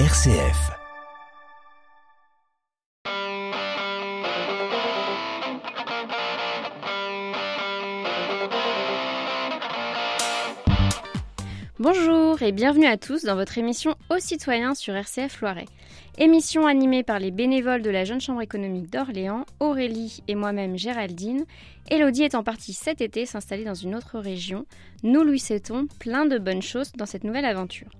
RCF. Bonjour et bienvenue à tous dans votre émission Aux citoyens sur RCF Loiret. Émission animée par les bénévoles de la Jeune Chambre économique d'Orléans, Aurélie et moi-même Géraldine. Elodie est en partie cet été s'installer dans une autre région. Nous lui souhaitons plein de bonnes choses dans cette nouvelle aventure.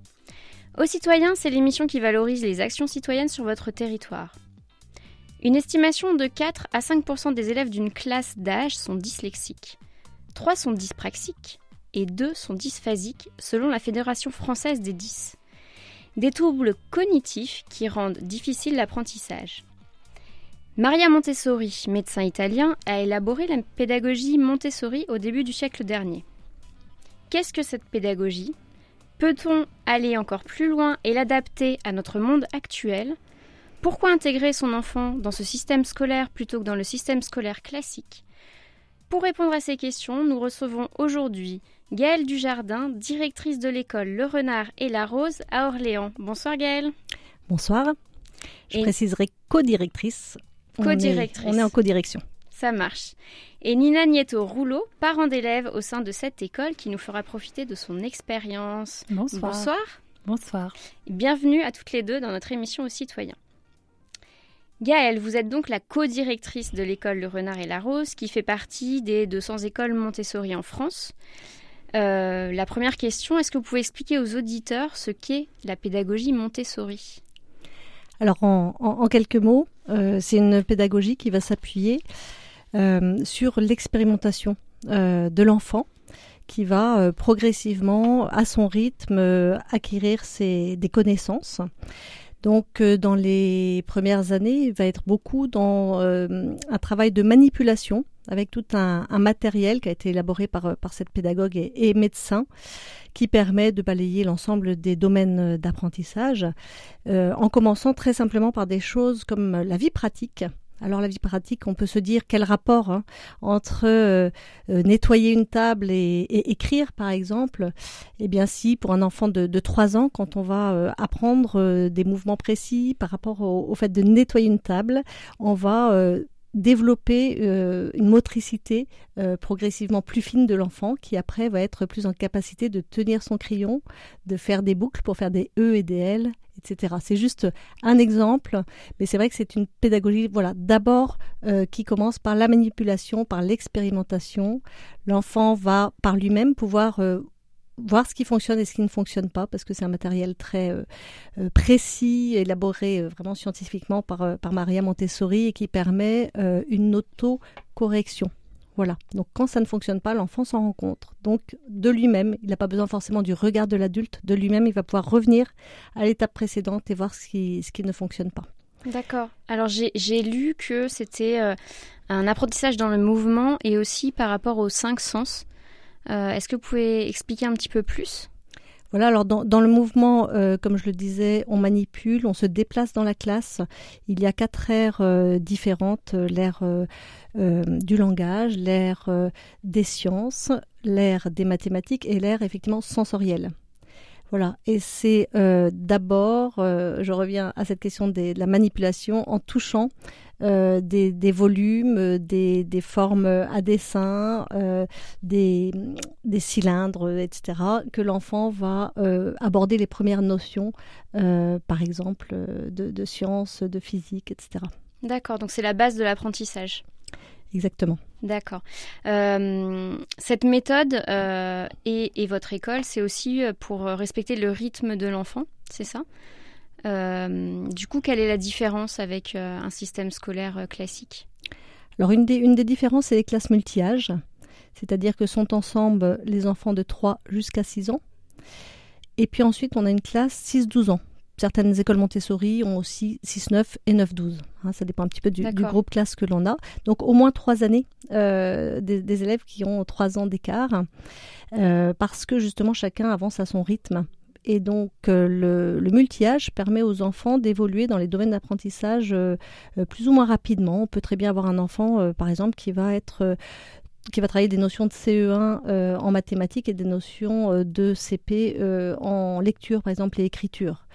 Aux citoyens, c'est l'émission qui valorise les actions citoyennes sur votre territoire. Une estimation de 4 à 5% des élèves d'une classe d'âge sont dyslexiques. 3 sont dyspraxiques et 2 sont dysphasiques selon la Fédération française des 10. Des troubles cognitifs qui rendent difficile l'apprentissage. Maria Montessori, médecin italien, a élaboré la pédagogie Montessori au début du siècle dernier. Qu'est-ce que cette pédagogie? Peut-on aller encore plus loin et l'adapter à notre monde actuel? Pourquoi intégrer son enfant dans ce système scolaire plutôt que dans le système scolaire classique? Pour répondre à ces questions, nous recevons aujourd'hui Gaëlle Dujardin, directrice de l'école Le Renard et la Rose à Orléans. Bonsoir Gaëlle. Bonsoir. Je préciserai co-directrice. Co-directrice. On, est en co-direction. Ça marche. Et Nina Nieto Rouleau, parent d'élève au sein de cette école qui nous fera profiter de son expérience. Bonsoir. Bonsoir. Bonsoir. Bienvenue à toutes les deux dans notre émission aux citoyens. Gaëlle, vous êtes donc la co-directrice de l'école Le Renard et la Rose qui fait partie des 200 écoles Montessori en France. Euh, la première question, est-ce que vous pouvez expliquer aux auditeurs ce qu'est la pédagogie Montessori? Alors, en, quelques mots, euh, c'est une pédagogie qui va s'appuyer euh, sur l'expérimentation de l'enfant qui va progressivement, à son rythme, acquérir des connaissances. Donc, dans les premières années, il va être beaucoup dans un travail de manipulation avec tout un, matériel qui a été élaboré par, par cette pédagogue et, médecin qui permet de balayer l'ensemble des domaines d'apprentissage, euh, en commençant très simplement par des choses comme la vie pratique. Alors la vie pratique, on peut se dire quel rapport hein, entre euh, euh, nettoyer une table et, écrire, par exemple. Eh bien si, pour un enfant de, de 3 ans, quand on va apprendre des mouvements précis par rapport au, fait de nettoyer une table, on va développer euh, une motricité euh, progressivement plus fine de l'enfant qui après va être plus en capacité de tenir son crayon, de faire des boucles pour faire des E et des L, etc. C'est juste un exemple, mais c'est vrai que c'est une pédagogie, voilà, d'abord euh, qui commence par la manipulation, par l'expérimentation. L'enfant va par lui-même pouvoir voir ce qui fonctionne et ce qui ne fonctionne pas, parce que c'est un matériel très euh, euh, précis, élaboré euh, vraiment scientifiquement par, par Maria Montessori et qui permet une auto-correction. Voilà. Donc quand ça ne fonctionne pas, l'enfant s'en rend compte. Donc de lui-même, il n'a pas besoin forcément du regard de l'adulte, de lui-même, il va pouvoir revenir à l'étape précédente et voir ce qui, ce qui ne fonctionne pas. D'accord. Alors j'ai lu que c'était un apprentissage dans le mouvement et aussi par rapport aux cinq sens. Euh, est-ce que vous pouvez expliquer un petit peu plus? Voilà, alors dans, le mouvement, euh, comme je le disais, on manipule, on se déplace dans la classe. Il y a quatre aires euh, différentes, l'ère du langage, l'ère des sciences, l'ère des mathématiques et l'ère effectivement sensorielle. Voilà, et c'est d'abord, je reviens à cette question de la manipulation en touchant euh, des, volumes, des, formes à dessin, euh, des, cylindres, etc., que l'enfant va euh, aborder les premières notions, par exemple, de, de sciences, de physique, etc. D'accord, donc c'est la base de l'apprentissage. Exactement. D'accord. cette méthode et, votre école, c'est aussi pour respecter le rythme de l'enfant, c'est ça? euh, du coup, quelle est la différence avec euh, un système scolaire euh, classique? Alors, une des, une des différences, c'est les classes multi-âges, c'est-à-dire que sont ensemble les enfants de 3 jusqu'à 6 ans. Et puis ensuite, on a une classe 6-12 ans. Certaines écoles Montessori ont aussi 6-9 et 9-12. Hein, ça dépend un petit peu du, groupe classe que l'on a. Donc au moins trois années des, des, élèves qui ont 3 ans d'écart, parce que justement chacun avance à son rythme. Et donc, euh, le, multi-âge permet aux enfants d'évoluer dans les domaines d'apprentissage euh, euh, plus ou moins rapidement. On peut très bien avoir un enfant, par exemple, qui va être qui va travailler des notions de CE1 en mathématiques et des notions de CP en lecture, par exemple, et écriture.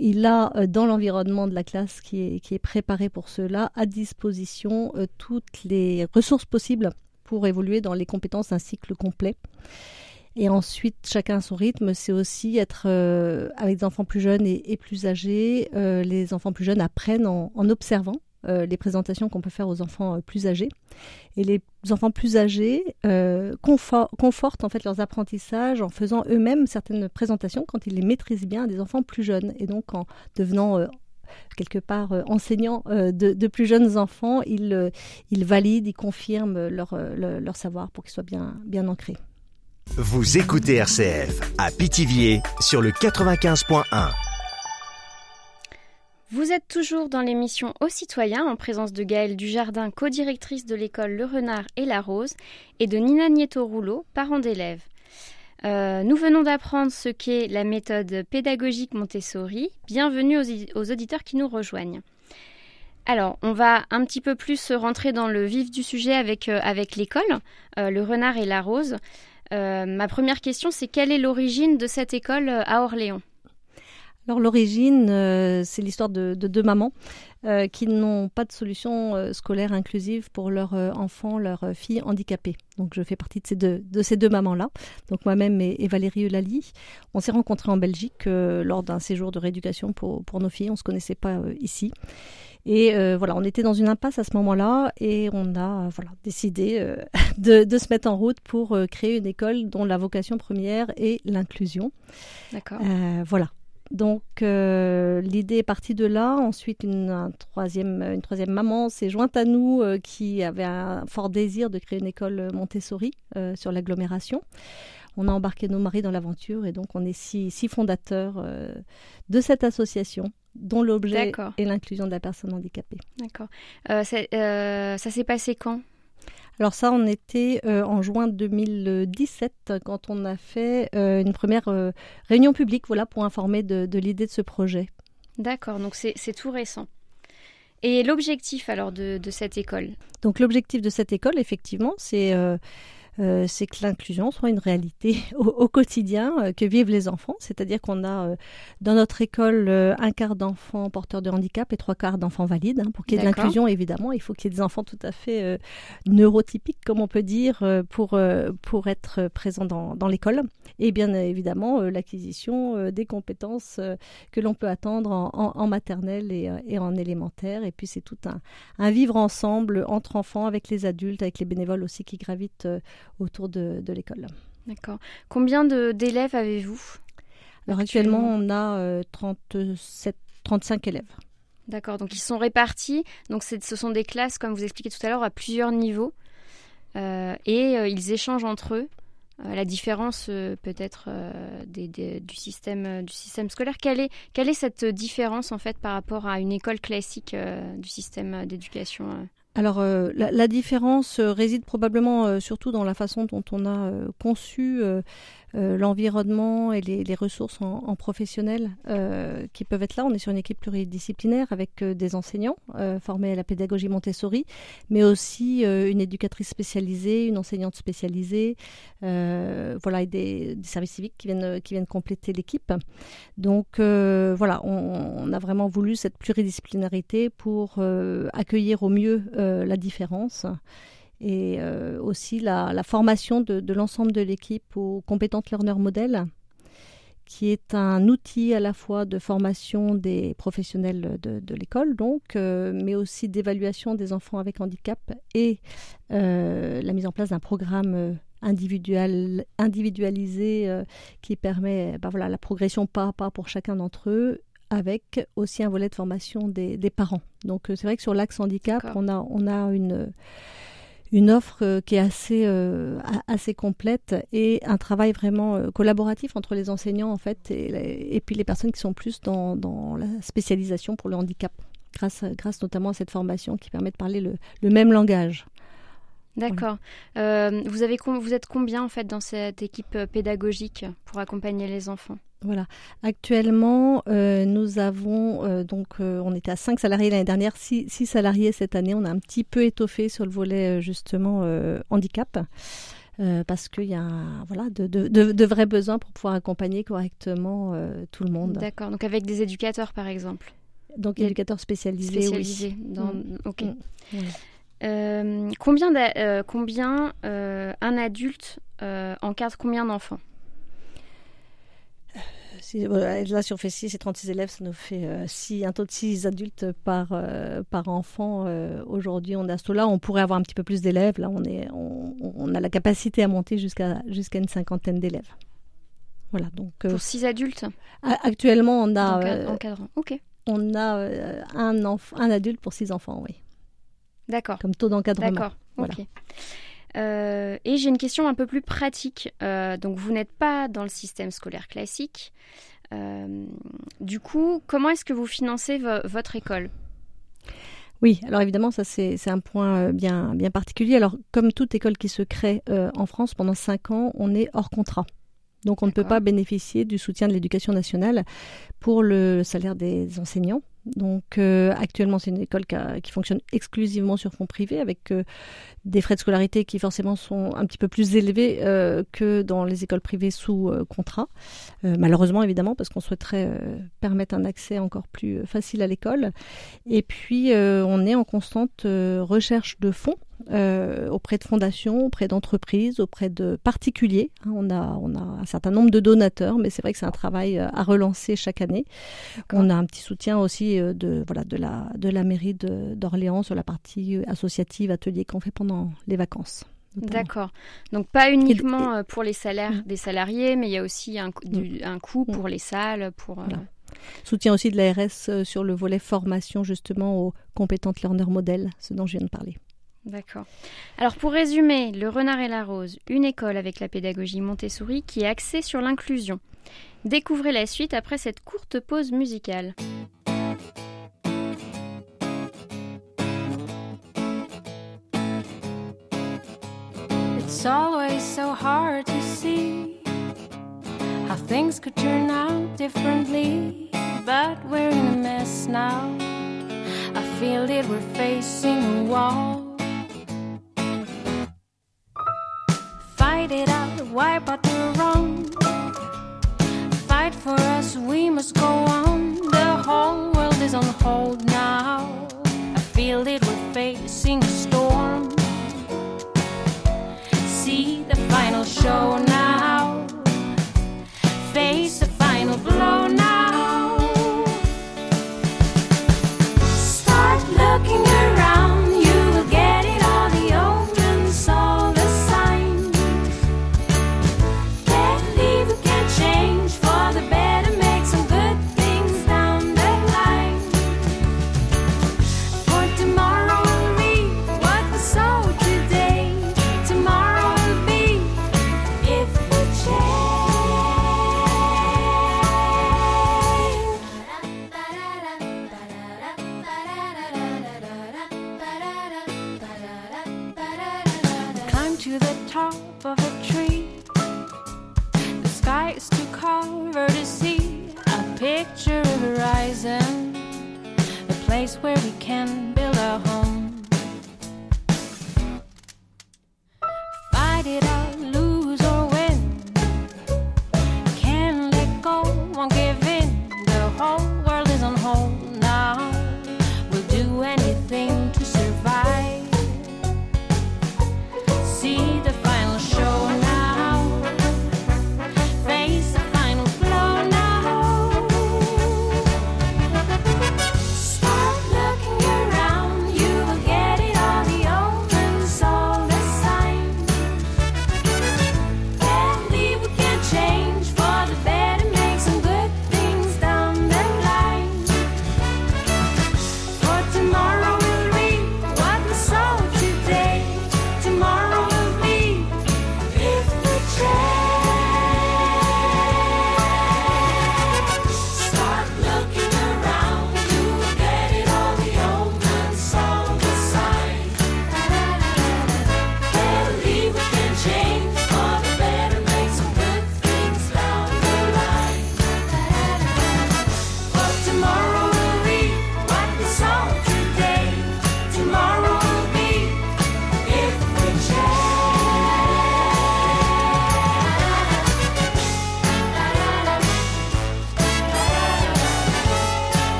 il a dans l'environnement de la classe qui est, qui est préparé pour cela à disposition toutes les ressources possibles pour évoluer dans les compétences d'un cycle complet. Et ensuite, chacun à son rythme, c'est aussi être euh, avec des enfants plus jeunes et, plus âgés. Euh, les enfants plus jeunes apprennent en, observant euh, les présentations qu'on peut faire aux enfants plus âgés. Et les enfants plus âgés confortent en fait leurs apprentissages en faisant eux-mêmes certaines présentations quand ils les maîtrisent bien des enfants plus jeunes. Et donc en devenant quelque part enseignants de, plus jeunes enfants, ils, valident, ils confirment leur, leur, savoir pour qu'ils soient bien, bien ancrés. Vous écoutez RCF à Pithiviers sur le 95.1. Vous êtes toujours dans l'émission Aux citoyens en présence de Gaëlle Dujardin, co-directrice de l'école Le Renard et la Rose, et de Nina Nieto-Rouleau, parent d'élèves. Euh, nous venons d'apprendre ce qu'est la méthode pédagogique Montessori. Bienvenue aux, auditeurs qui nous rejoignent. Alors, on va un petit peu plus rentrer dans le vif du sujet avec, euh, avec l'école, euh, le renard et la rose. Euh, ma première question, c'est quelle est l'origine de cette école euh, à Orléans? Alors l'origine, euh, c'est l'histoire de, deux mamans qui n'ont pas de solution scolaire inclusive pour leurs enfants, leurs filles handicapées. Donc je fais partie de ces deux, de ces deux mamans-là. Donc moi-même et, Valérie Eulalie, on s'est rencontrés en Belgique lors d'un séjour de rééducation pour, pour nos filles. On ne se connaissait pas ici. Et euh, voilà, on était dans une impasse à ce moment-là et on a euh, voilà, décidé euh, de, se mettre en route pour créer une école dont la vocation première est l'inclusion. D'accord. voilà. Donc l'idée est partie de là. Ensuite, une, troisième, une troisième maman s'est jointe à nous qui avait un fort désir de créer une école Montessori sur l'agglomération on a embarqué nos maris dans l'aventure et donc on est six, six fondateurs de cette association dont l'objet est l'inclusion de la personne handicapée. D'accord. Euh, euh, ça s'est passé quand? Alors ça, on était euh, en juin 2017 quand on a fait une première réunion publique voilà, pour informer de, de l'idée de ce projet. D'accord, donc c'est tout récent. Et l'objectif alors de, de, cette école? Donc l'objectif de cette école, effectivement, c'est euh, c'est que l'inclusion soit une réalité au, quotidien euh, que vivent les enfants. C'est-à-dire qu'on a euh, dans notre école un quart d'enfants porteurs de handicap et trois quarts d'enfants valides. Hein. Pour qu'il y ait de l'inclusion, évidemment, il faut qu'il y ait des enfants tout à fait neurotypiques, comme on peut dire, pour, pour être présents dans, dans l'école. Et bien évidemment, l'acquisition des compétences que l'on peut attendre en, en, maternelle et, et, en élémentaire. Et puis c'est tout un, un vivre ensemble entre enfants, avec les adultes, avec les bénévoles aussi qui gravitent autour de, l'école. D'accord. Combien d'élèves avez-vous Alors actuellement, on a 37, euh, 35 élèves. D'accord, donc ils sont répartis. Donc ce sont des classes, comme vous expliquez tout à l'heure, à plusieurs niveaux. Euh, et euh, ils échangent entre eux. la différence peut-être du, système, du système scolaire. Quelle est, quelle est cette différence en fait par rapport à une école classique du système d'éducation alors euh, la, différence euh, réside probablement euh, surtout dans la façon dont on a conçu l'environnement et les, ressources en, professionnels euh, qui peuvent être là. On est sur une équipe pluridisciplinaire avec euh, des enseignants formés à la pédagogie Montessori, mais aussi une éducatrice spécialisée, une enseignante spécialisée, voilà, et des, services civiques qui viennent, qui viennent compléter l'équipe. Donc voilà, on, a vraiment voulu cette pluridisciplinarité pour accueillir au mieux la différence et euh, aussi la, formation de, l'ensemble de l'équipe au Competent Learner Model, qui est un outil à la fois de formation des professionnels de, l'école, donc, euh, mais aussi d'évaluation des enfants avec handicap et euh, la mise en place d'un programme individuel, individualisé qui permet bah voilà, la progression pas à pas pour chacun d'entre eux avec aussi un volet de formation des, des parents. Donc c'est vrai que sur l'axe handicap, on a, on a une une offre euh, qui est assez, euh, assez complète et un travail vraiment euh, collaboratif entre les enseignants en fait et, et, puis les personnes qui sont plus dans, dans, la spécialisation pour le handicap, grâce, grâce notamment à cette formation qui permet de parler le, le même langage. D'accord. Euh, vous, avez vous êtes combien en fait dans cette équipe euh, pédagogique pour accompagner les enfants? Voilà. Actuellement, euh, nous avons donc on était à 5 salariés l'année dernière, 6, salariés cette année. On a un petit peu étoffé sur le volet justement handicap. parce qu'il y a voilà, de, de, vrais besoins pour pouvoir accompagner correctement tout le monde. D'accord, donc avec des éducateurs par exemple? Donc éducateurs spécialisés, spécialisés Dans... Mm. Ok. Mm. Euh, combien, euh, combien euh, un adulte encadre combien d'enfants? Là, si on fait 6 et 36 élèves, ça nous fait un taux de 6 adultes par, par enfant. Aujourd'hui, on est à ce taux-là. On pourrait avoir un petit peu plus d'élèves. Là, on, est, on, a la capacité à monter jusqu'à jusqu'à une cinquantaine d'élèves. Voilà, donc, Pour 6 adultes? Actuellement, on a. Encadrant, ok. On a un, un adulte pour 6 enfants, oui. D'accord. Comme taux d'encadrement. D'accord. Ok. Euh, et j'ai une question un peu plus pratique. Euh, donc, vous n'êtes pas dans le système scolaire classique. Euh, du coup, comment est-ce que vous financez votre école? Oui, alors évidemment, ça c'est un point bien, bien particulier. Alors, comme toute école qui se crée en France pendant cinq ans, on est hors contrat. Donc, on ne peut pas bénéficier du soutien de l'éducation nationale pour le salaire des enseignants. Donc euh, actuellement, c'est une école qui, fonctionne exclusivement sur fonds privés avec euh, des frais de scolarité qui forcément sont un petit peu plus élevés euh, que dans les écoles privées sous contrat. malheureusement, évidemment, parce qu'on souhaiterait permettre un accès encore plus facile à l'école. Et puis, on est en constante recherche de fonds euh, auprès de fondations, auprès d'entreprises, auprès de particuliers. Hein, on, a, on a un certain nombre de donateurs, mais c'est vrai que c'est un travail euh, à relancer chaque année. On a un petit soutien aussi euh, de, voilà, de, la, de la mairie d'Orléans sur la partie associative, atelier qu'on fait pendant les vacances. D'accord. Donc pas uniquement pour les salaires mm. des salariés, mais il y a aussi un, mm. un coût mm. pour les salles, pour... Soutien aussi de l'ARS sur le volet formation justement aux compétentes learner modèles, ce dont je viens de parler. D'accord. Alors pour résumer, Le Renard et la Rose, une école avec la pédagogie Montessori qui est axée sur l'inclusion. Découvrez la suite après cette courte pause musicale. It's always so hard to see how things could turn out differently, but we're in a mess now. I feel it, we're facing a wall. fight it out, wipe out the wrong. Fight for us, we must go on. The whole world is on hold now. I feel it, we're facing a storm. Show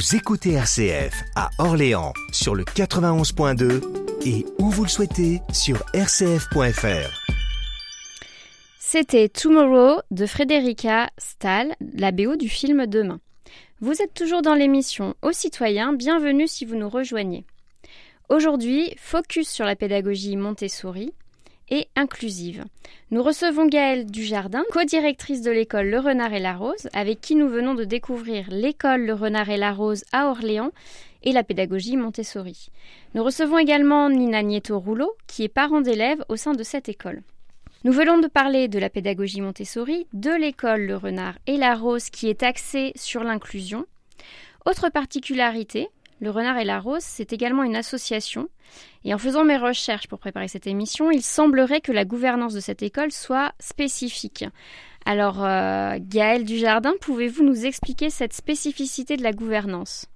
Vous écoutez RCF à Orléans sur le 91.2 et où vous le souhaitez sur rcf.fr. C'était Tomorrow de Frédérica Stahl, la BO du film Demain. Vous êtes toujours dans l'émission Aux citoyens, bienvenue si vous nous rejoignez. Aujourd'hui, focus sur la pédagogie Montessori inclusive. Nous recevons Gaëlle Dujardin, co-directrice de l'école Le Renard et la Rose, avec qui nous venons de découvrir l'école Le Renard et la Rose à Orléans et la pédagogie Montessori. Nous recevons également Nina Nieto-Rouleau, qui est parent d'élèves au sein de cette école. Nous venons de parler de la pédagogie Montessori, de l'école Le Renard et la Rose qui est axée sur l'inclusion. Autre particularité, Le Renard et la Rose, c'est également une association. Et en faisant mes recherches pour préparer cette émission, il semblerait que la gouvernance de cette école soit spécifique. Alors, euh, Gaëlle Dujardin, pouvez-vous nous expliquer cette spécificité de la gouvernance?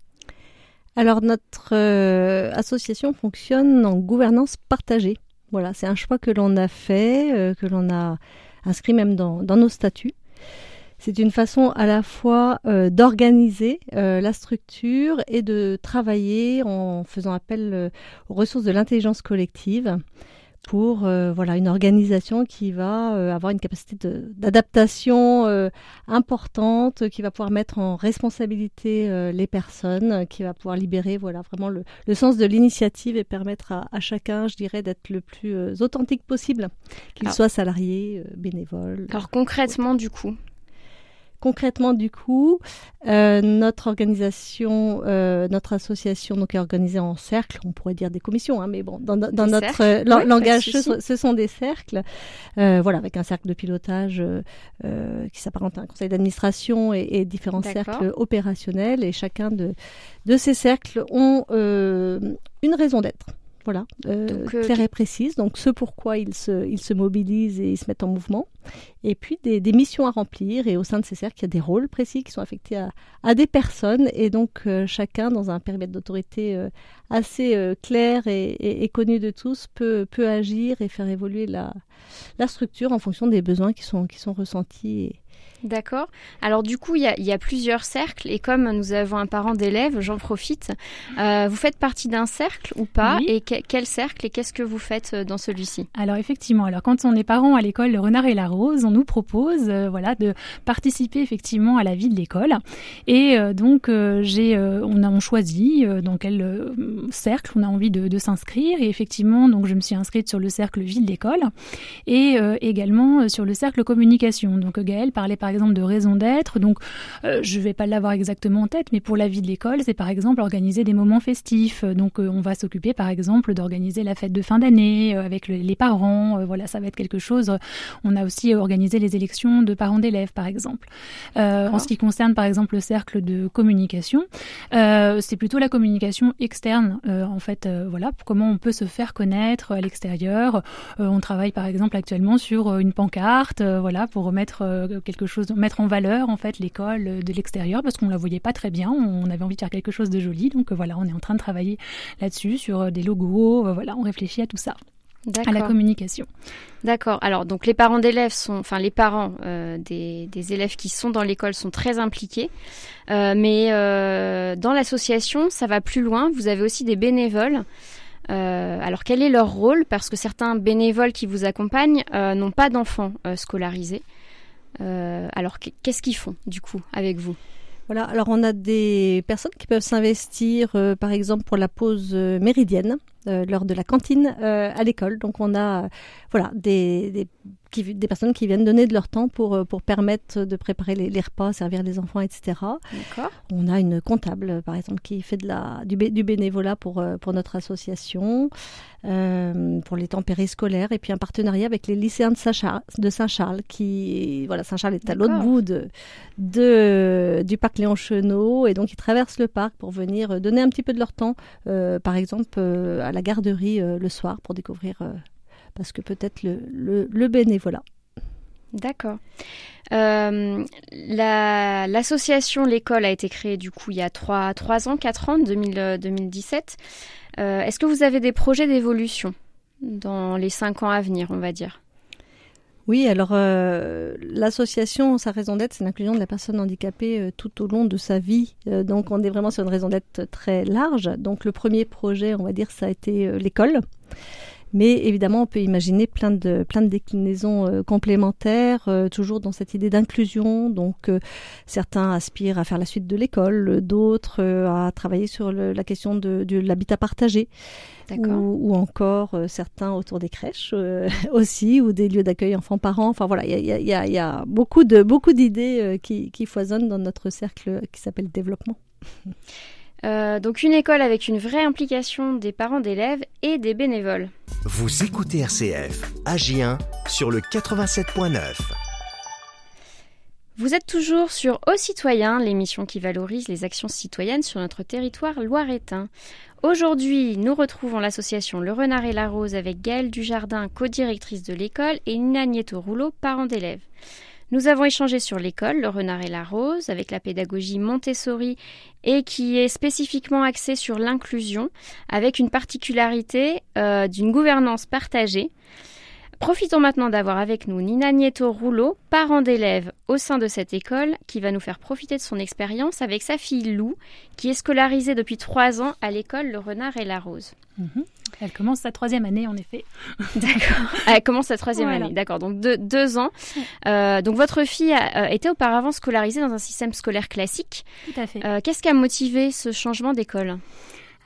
Alors, notre euh, association fonctionne en gouvernance partagée. Voilà, c'est un choix que l'on a fait, euh, que l'on a inscrit même dans, nos statuts. C'est une façon à la fois euh, d'organiser euh, la structure et de travailler en faisant appel aux ressources de l'intelligence collective pour euh, voilà une organisation qui va euh, avoir une capacité d'adaptation euh, importante, qui va pouvoir mettre en responsabilité les personnes, qui va pouvoir libérer voilà vraiment le, sens de l'initiative et permettre à, chacun, je dirais, d'être le plus authentique possible, qu'il soit salarié, bénévole. Alors concrètement, du coup, concrètement, du coup, euh, notre organisation, euh, notre association donc, est organisée en cercles, on pourrait dire des commissions, hein, mais bon, dans, notre euh, langage, ce, sont des cercles, voilà, avec un cercle de pilotage qui s'apparente à un conseil d'administration et, différents cercles opérationnels, et chacun de, de ces cercles ont une raison d'être. Voilà, euh, euh, claire et précise. Donc, ce pourquoi ils se, ils se mobilisent et ils se mettent en mouvement. Et puis, des, missions à remplir. Et au sein de ces cercles, il y a des rôles précis qui sont affectés à, des personnes. Et donc, euh, chacun, dans un périmètre d'autorité assez clair et, connu de tous, peut, peut agir et faire évoluer la, la structure en fonction des besoins qui sont, qui sont ressentis D'accord. Alors du coup, il y, a, plusieurs cercles et comme nous avons un parent d'élève, j'en profite. Euh, vous faites partie d'un cercle ou pas Et quel cercle et qu'est-ce que vous faites euh, dans celui-ci? Alors effectivement, alors quand on est parent à l'école Le Renard et la Rose, on nous propose euh, voilà de participer effectivement à la vie de l'école. Et donc j'ai, on a on choisi dans quel cercle on a envie de, de s'inscrire et effectivement donc je me suis inscrite sur le cercle vie de l'école et également sur le cercle communication. Donc Gaëlle parlait par exemple de raison d'être. Donc, euh, je ne vais pas l'avoir exactement en tête, mais pour la vie de l'école, c'est par exemple organiser des moments festifs. Donc, euh, on va s'occuper par exemple d'organiser la fête de fin d'année euh, avec les parents. voilà, ça va être quelque chose. On a aussi organisé les élections de parents d'élèves, par exemple. en ce qui concerne par exemple le cercle de communication, c'est plutôt la communication externe. en fait, voilà, comment on peut se faire connaître à l'extérieur. on travaille par exemple actuellement sur une pancarte, voilà, pour remettre quelque chose mettre en valeur en fait l'école euh, de l'extérieur parce qu'on la voyait pas très bien. On avait envie de faire quelque chose de joli, donc euh, voilà, on est en train de travailler là-dessus sur euh, des logos. Voilà, on réfléchit à tout ça à la communication. D'accord. Alors donc les parents d'élèves sont, enfin les parents des, élèves qui sont dans l'école sont très impliqués, mais dans l'association ça va plus loin. Vous avez aussi des bénévoles. alors quel est leur rôle? Parce que certains bénévoles qui vous accompagnent n'ont pas d'enfants scolarisés. Euh, alors, qu'est-ce qu'ils font du coup avec vous? Voilà, alors on a des personnes qui peuvent s'investir, euh, par exemple pour la pause euh, lors de la cantine à l'école. Donc on a voilà des, des des personnes qui viennent donner de leur temps pour, euh, pour permettre de préparer les, repas, servir les enfants, etc. On a une comptable, par exemple, qui fait de la, du, du bénévolat pour, euh, pour notre association, euh, pour les temps périscolaires, et puis un partenariat avec les lycéens de Saint-Charles, de Saint-Charles qui, voilà, Saint-Charles est à l'autre bout de, de, du parc Léon Chenot, et donc ils traversent le parc pour venir donner un petit peu de leur temps, par exemple, à la garderie le soir pour découvrir parce que peut-être le, le, bénévolat. D'accord. Euh, l'association L'école a été créée du coup il y a 3, 3 ans, 4 ans, 2000, 2017. Euh, est-ce que vous avez des projets d'évolution dans les 5 ans à venir, on va dire? Oui, alors euh, l'association, sa raison d'être, c'est l'inclusion de la personne handicapée euh, tout au long de sa vie. Euh, donc on est vraiment sur une raison d'être très large. Donc le premier projet, on va dire, ça a été l'école. Mais évidemment, on peut imaginer plein de, plein de déclinaisons euh, complémentaires, euh, toujours dans cette idée d'inclusion. Donc, euh, certains aspirent à faire la suite de l'école, d'autres à travailler sur la question de, l'habitat partagé. Ou, ou, encore certains autour des crèches aussi, ou des lieux d'accueil enfants-parents. Enfin voilà, il y a, y, a, y a, beaucoup de beaucoup d'idées qui, qui foisonnent dans notre cercle qui s'appelle développement. Euh, donc une école avec une vraie implication des parents d'élèves et des bénévoles. Vous écoutez RCF, Agien, sur le 87.9. Vous êtes toujours sur Aux citoyens, l'émission qui valorise les actions citoyennes sur notre territoire loiretain. Aujourd'hui, nous retrouvons l'association Le Renard et la Rose avec Gaëlle Dujardin, co-directrice de l'école, et Nina Nieto Rouleau, parent d'élèves. Nous avons échangé sur l'école, le renard et la rose, avec la pédagogie Montessori et qui est spécifiquement axée sur l'inclusion, avec une particularité euh, d'une gouvernance partagée. Profitons maintenant d'avoir avec nous Nina Nieto Rouleau, parent d'élève au sein de cette école, qui va nous faire profiter de son expérience avec sa fille Lou, qui est scolarisée depuis trois ans à l'école Le Renard et la Rose. Mhm. Elle commence sa troisième année, en effet. D'accord. Elle commence sa troisième année. D'accord. Donc deux, ans. Euh, donc votre fille a, été auparavant scolarisée dans un système scolaire classique. Tout à fait. Euh, qu'est-ce qui a motivé ce changement d'école?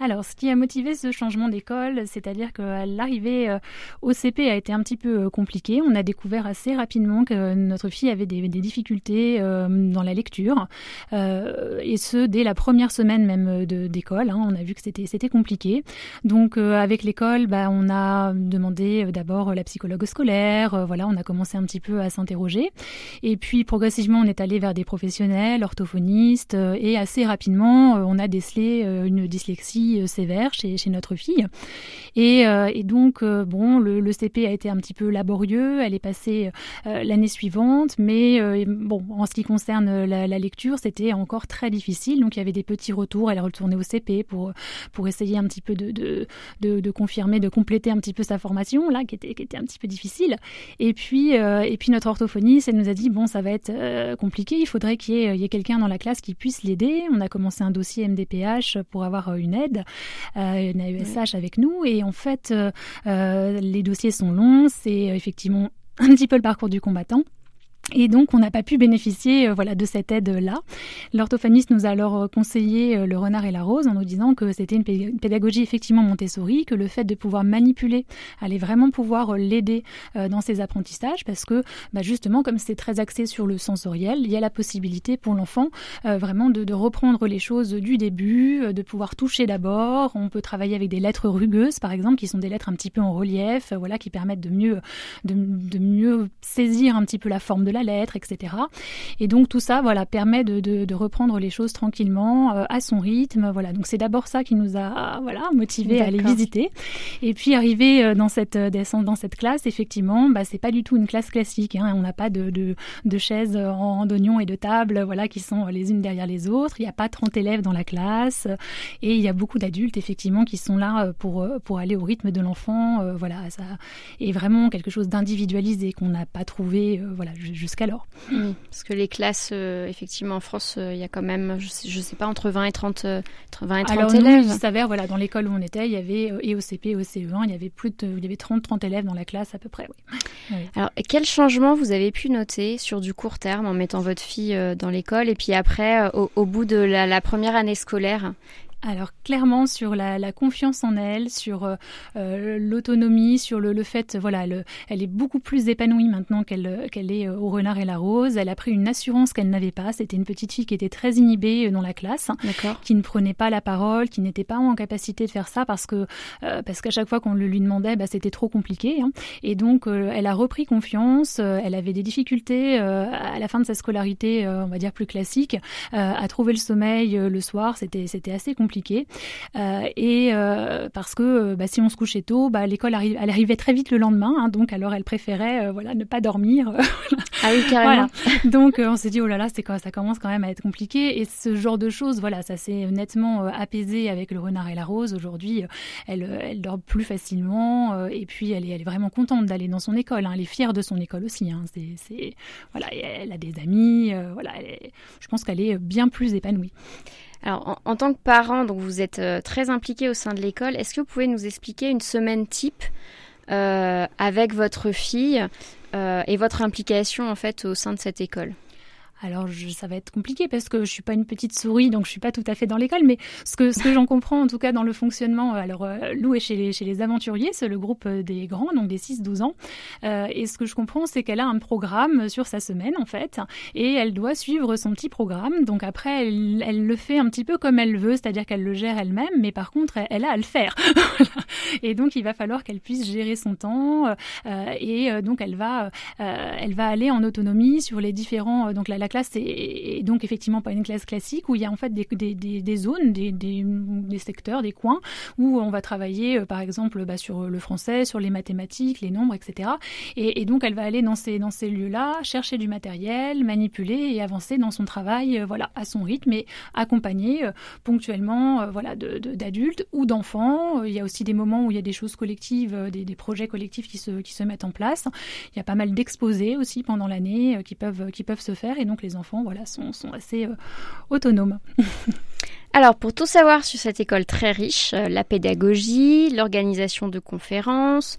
Alors, ce qui a motivé ce changement d'école, c'est-à-dire que l'arrivée euh, au CP a été un petit peu euh, compliquée. On a découvert assez rapidement que notre fille avait des, difficultés euh, dans la lecture, et ce dès la première semaine même d'école. Hein. On a vu que c'était compliqué. Donc, avec l'école, bah, on a demandé d'abord la psychologue scolaire. voilà, on a commencé un petit peu à s'interroger, et puis progressivement, on est allé vers des professionnels, orthophonistes, et assez rapidement, on a décelé une dyslexie euh, sévère chez, notre fille. Et, euh, donc, euh, bon, le, CP a été un petit peu laborieux. Elle est passée l'année suivante, mais bon, en ce qui concerne la, lecture, c'était encore très difficile. Donc, il y avait des petits retours. Elle est retournée au CP pour, pour essayer un petit peu de, confirmer, de compléter un petit peu sa formation, là, qui était, qui était un petit peu difficile. Et puis, et puis notre orthophoniste, nous a dit, bon, ça va être compliqué. Il faudrait qu'il y ait quelqu'un dans la classe qui puisse l'aider. On a commencé un dossier MDPH pour avoir une aide. Euh, une AESH avec nous. Et en fait, euh, euh, les dossiers sont longs. C'est effectivement un petit peu le parcours du combattant. Et donc, on n'a pas pu bénéficier euh, voilà, de cette aide-là. L'orthophoniste nous a alors euh, conseillé euh, le renard et la rose en nous disant que c'était une pédagogie effectivement Montessori, que le fait de pouvoir manipuler allait vraiment pouvoir l'aider dans ses apprentissages parce que bah, justement, comme c'est très axé sur le sensoriel, il y a la possibilité pour l'enfant vraiment de, reprendre les choses du début, de pouvoir toucher d'abord. On peut travailler avec des lettres rugueuses, par exemple, qui sont des lettres un petit peu en relief, voilà, qui permettent de mieux, de mieux saisir un petit peu la forme de la lettre, etc. Et donc tout ça, voilà, permet de, de, reprendre les choses tranquillement, euh, à son rythme. Voilà, donc c'est d'abord ça qui nous a, voilà, motivé à aller visiter. Et puis arriver euh, dans cette euh, dans cette classe, effectivement, bah c'est pas du tout une classe classique. Hein. On n'a pas de, de, de chaises en, d'oignons et de tables, voilà, qui sont les unes derrière les autres. Il n'y a pas 30 élèves dans la classe et il y a beaucoup d'adultes effectivement qui sont là pour pour aller au rythme de l'enfant. voilà, ça est vraiment quelque chose d'individualisé qu'on n'a pas trouvé. voilà, jusqu'alors. parce que les classes, euh, effectivement, en France, euh, il y a quand même, je sais, sais pas, entre 20 et 30, 20 euh, et 30 Alors, élèves. il s'avère, voilà, dans l'école où on était, il y avait, et au CP, et au CE1, il y avait plus de, il y avait 30, 30 élèves dans la classe à peu près, oui. Alors, quel changement vous avez pu noter sur du court terme en mettant votre fille dans l'école et puis après, au, bout de la première année scolaire? Alors clairement sur la, la, confiance en elle, sur euh, euh l'autonomie, sur le, le, fait, voilà, le, elle est beaucoup plus épanouie maintenant qu'elle qu'elle est euh, au renard et la rose. Elle a pris une assurance qu'elle n'avait pas. C'était une petite fille qui était très inhibée euh, dans la classe, qui ne prenait pas la parole, qui n'était pas en capacité de faire ça parce que parce qu'à chaque fois qu'on le lui demandait, bah, c'était trop compliqué. Hein. Et donc elle a repris confiance. elle avait des difficultés à la fin de sa scolarité, on va dire plus classique, à trouver le sommeil le soir. C'était c'était assez compliqué compliqué. et parce que bah, si on se couchait tôt, bah, l'école arrive, elle arrivait très vite le lendemain, hein, donc alors elle préférait voilà ne pas dormir. ah oui, carrément. Donc on s'est dit oh là là, c'est ça commence quand même à être compliqué. Et ce genre de choses, voilà, ça s'est nettement apaisé avec le renard et la rose. Aujourd'hui, elle, elle dort plus facilement et puis elle est, elle est vraiment contente d'aller dans son école. Hein. Elle est fière de son école aussi. Hein. C'est, voilà, elle a des amis. voilà, je pense qu'elle est bien plus épanouie. Alors, en, tant que parent, donc vous êtes euh, très impliqué au sein de l'école. Est-ce que vous pouvez nous expliquer une semaine type euh, avec votre fille euh, et votre implication en fait au sein de cette école? Alors ça va être compliqué parce que je suis pas une petite souris, donc je suis pas tout à fait dans l'école, mais ce que, ce que j'en comprends en tout cas dans le fonctionnement, euh, alors euh, Lou est chez les, chez les aventuriers, c'est le groupe euh, des grands, donc des 6-12 ans, et ce que je comprends c'est qu'elle a un programme sur sa semaine en fait, et elle doit suivre son petit programme, donc après elle, elle le fait un petit peu comme elle veut, c'est-à-dire qu'elle le gère elle-même, mais par contre elle, a à le faire. et donc il va falloir qu'elle puisse gérer son temps, et donc elle va, elle va aller en autonomie sur les différents, donc la classe est, donc effectivement pas une classe classique où il y a en fait des, zones, des, secteurs, des coins où on va travailler euh, par exemple bah, sur le français, sur les mathématiques, les nombres, etc. Et, donc elle va aller dans ces, lieux-là, chercher du matériel, manipuler et avancer dans son travail, euh, voilà, à son rythme et accompagner euh, ponctuellement, voilà, d'adultes ou d'enfants. Il y a aussi des moments où il y a des choses collectives, des, projets collectifs qui se, qui se mettent en place. Il y a pas mal d'exposés aussi pendant l'année qui peuvent, qui peuvent se faire et donc les enfants voilà, sont, assez euh, autonomes. Alors, pour tout savoir sur cette école très riche, euh, la pédagogie, l'organisation de conférences,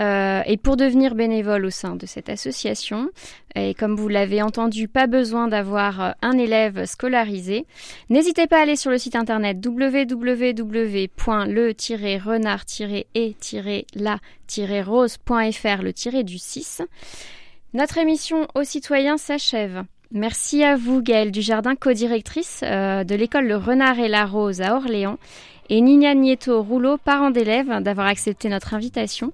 euh, et pour devenir bénévole au sein de cette association, et comme vous l'avez entendu, pas besoin d'avoir un élève scolarisé, n'hésitez pas à aller sur le site internet www.le-renard-et-la-rose.fr, le tiré du 6. Notre émission aux citoyens s'achève. Merci à vous, Gaëlle Dujardin, co-directrice euh, de l'école Le Renard et la Rose à Orléans, et Nina Nieto Rouleau, parent d'élèves, d'avoir accepté notre invitation.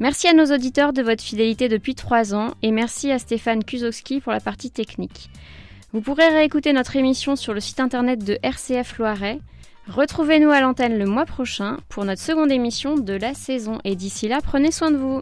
Merci à nos auditeurs de votre fidélité depuis trois ans, et merci à Stéphane Kuzowski pour la partie technique. Vous pourrez réécouter notre émission sur le site internet de RCF Loiret. Retrouvez-nous à l'antenne le mois prochain pour notre seconde émission de la saison, et d'ici là, prenez soin de vous.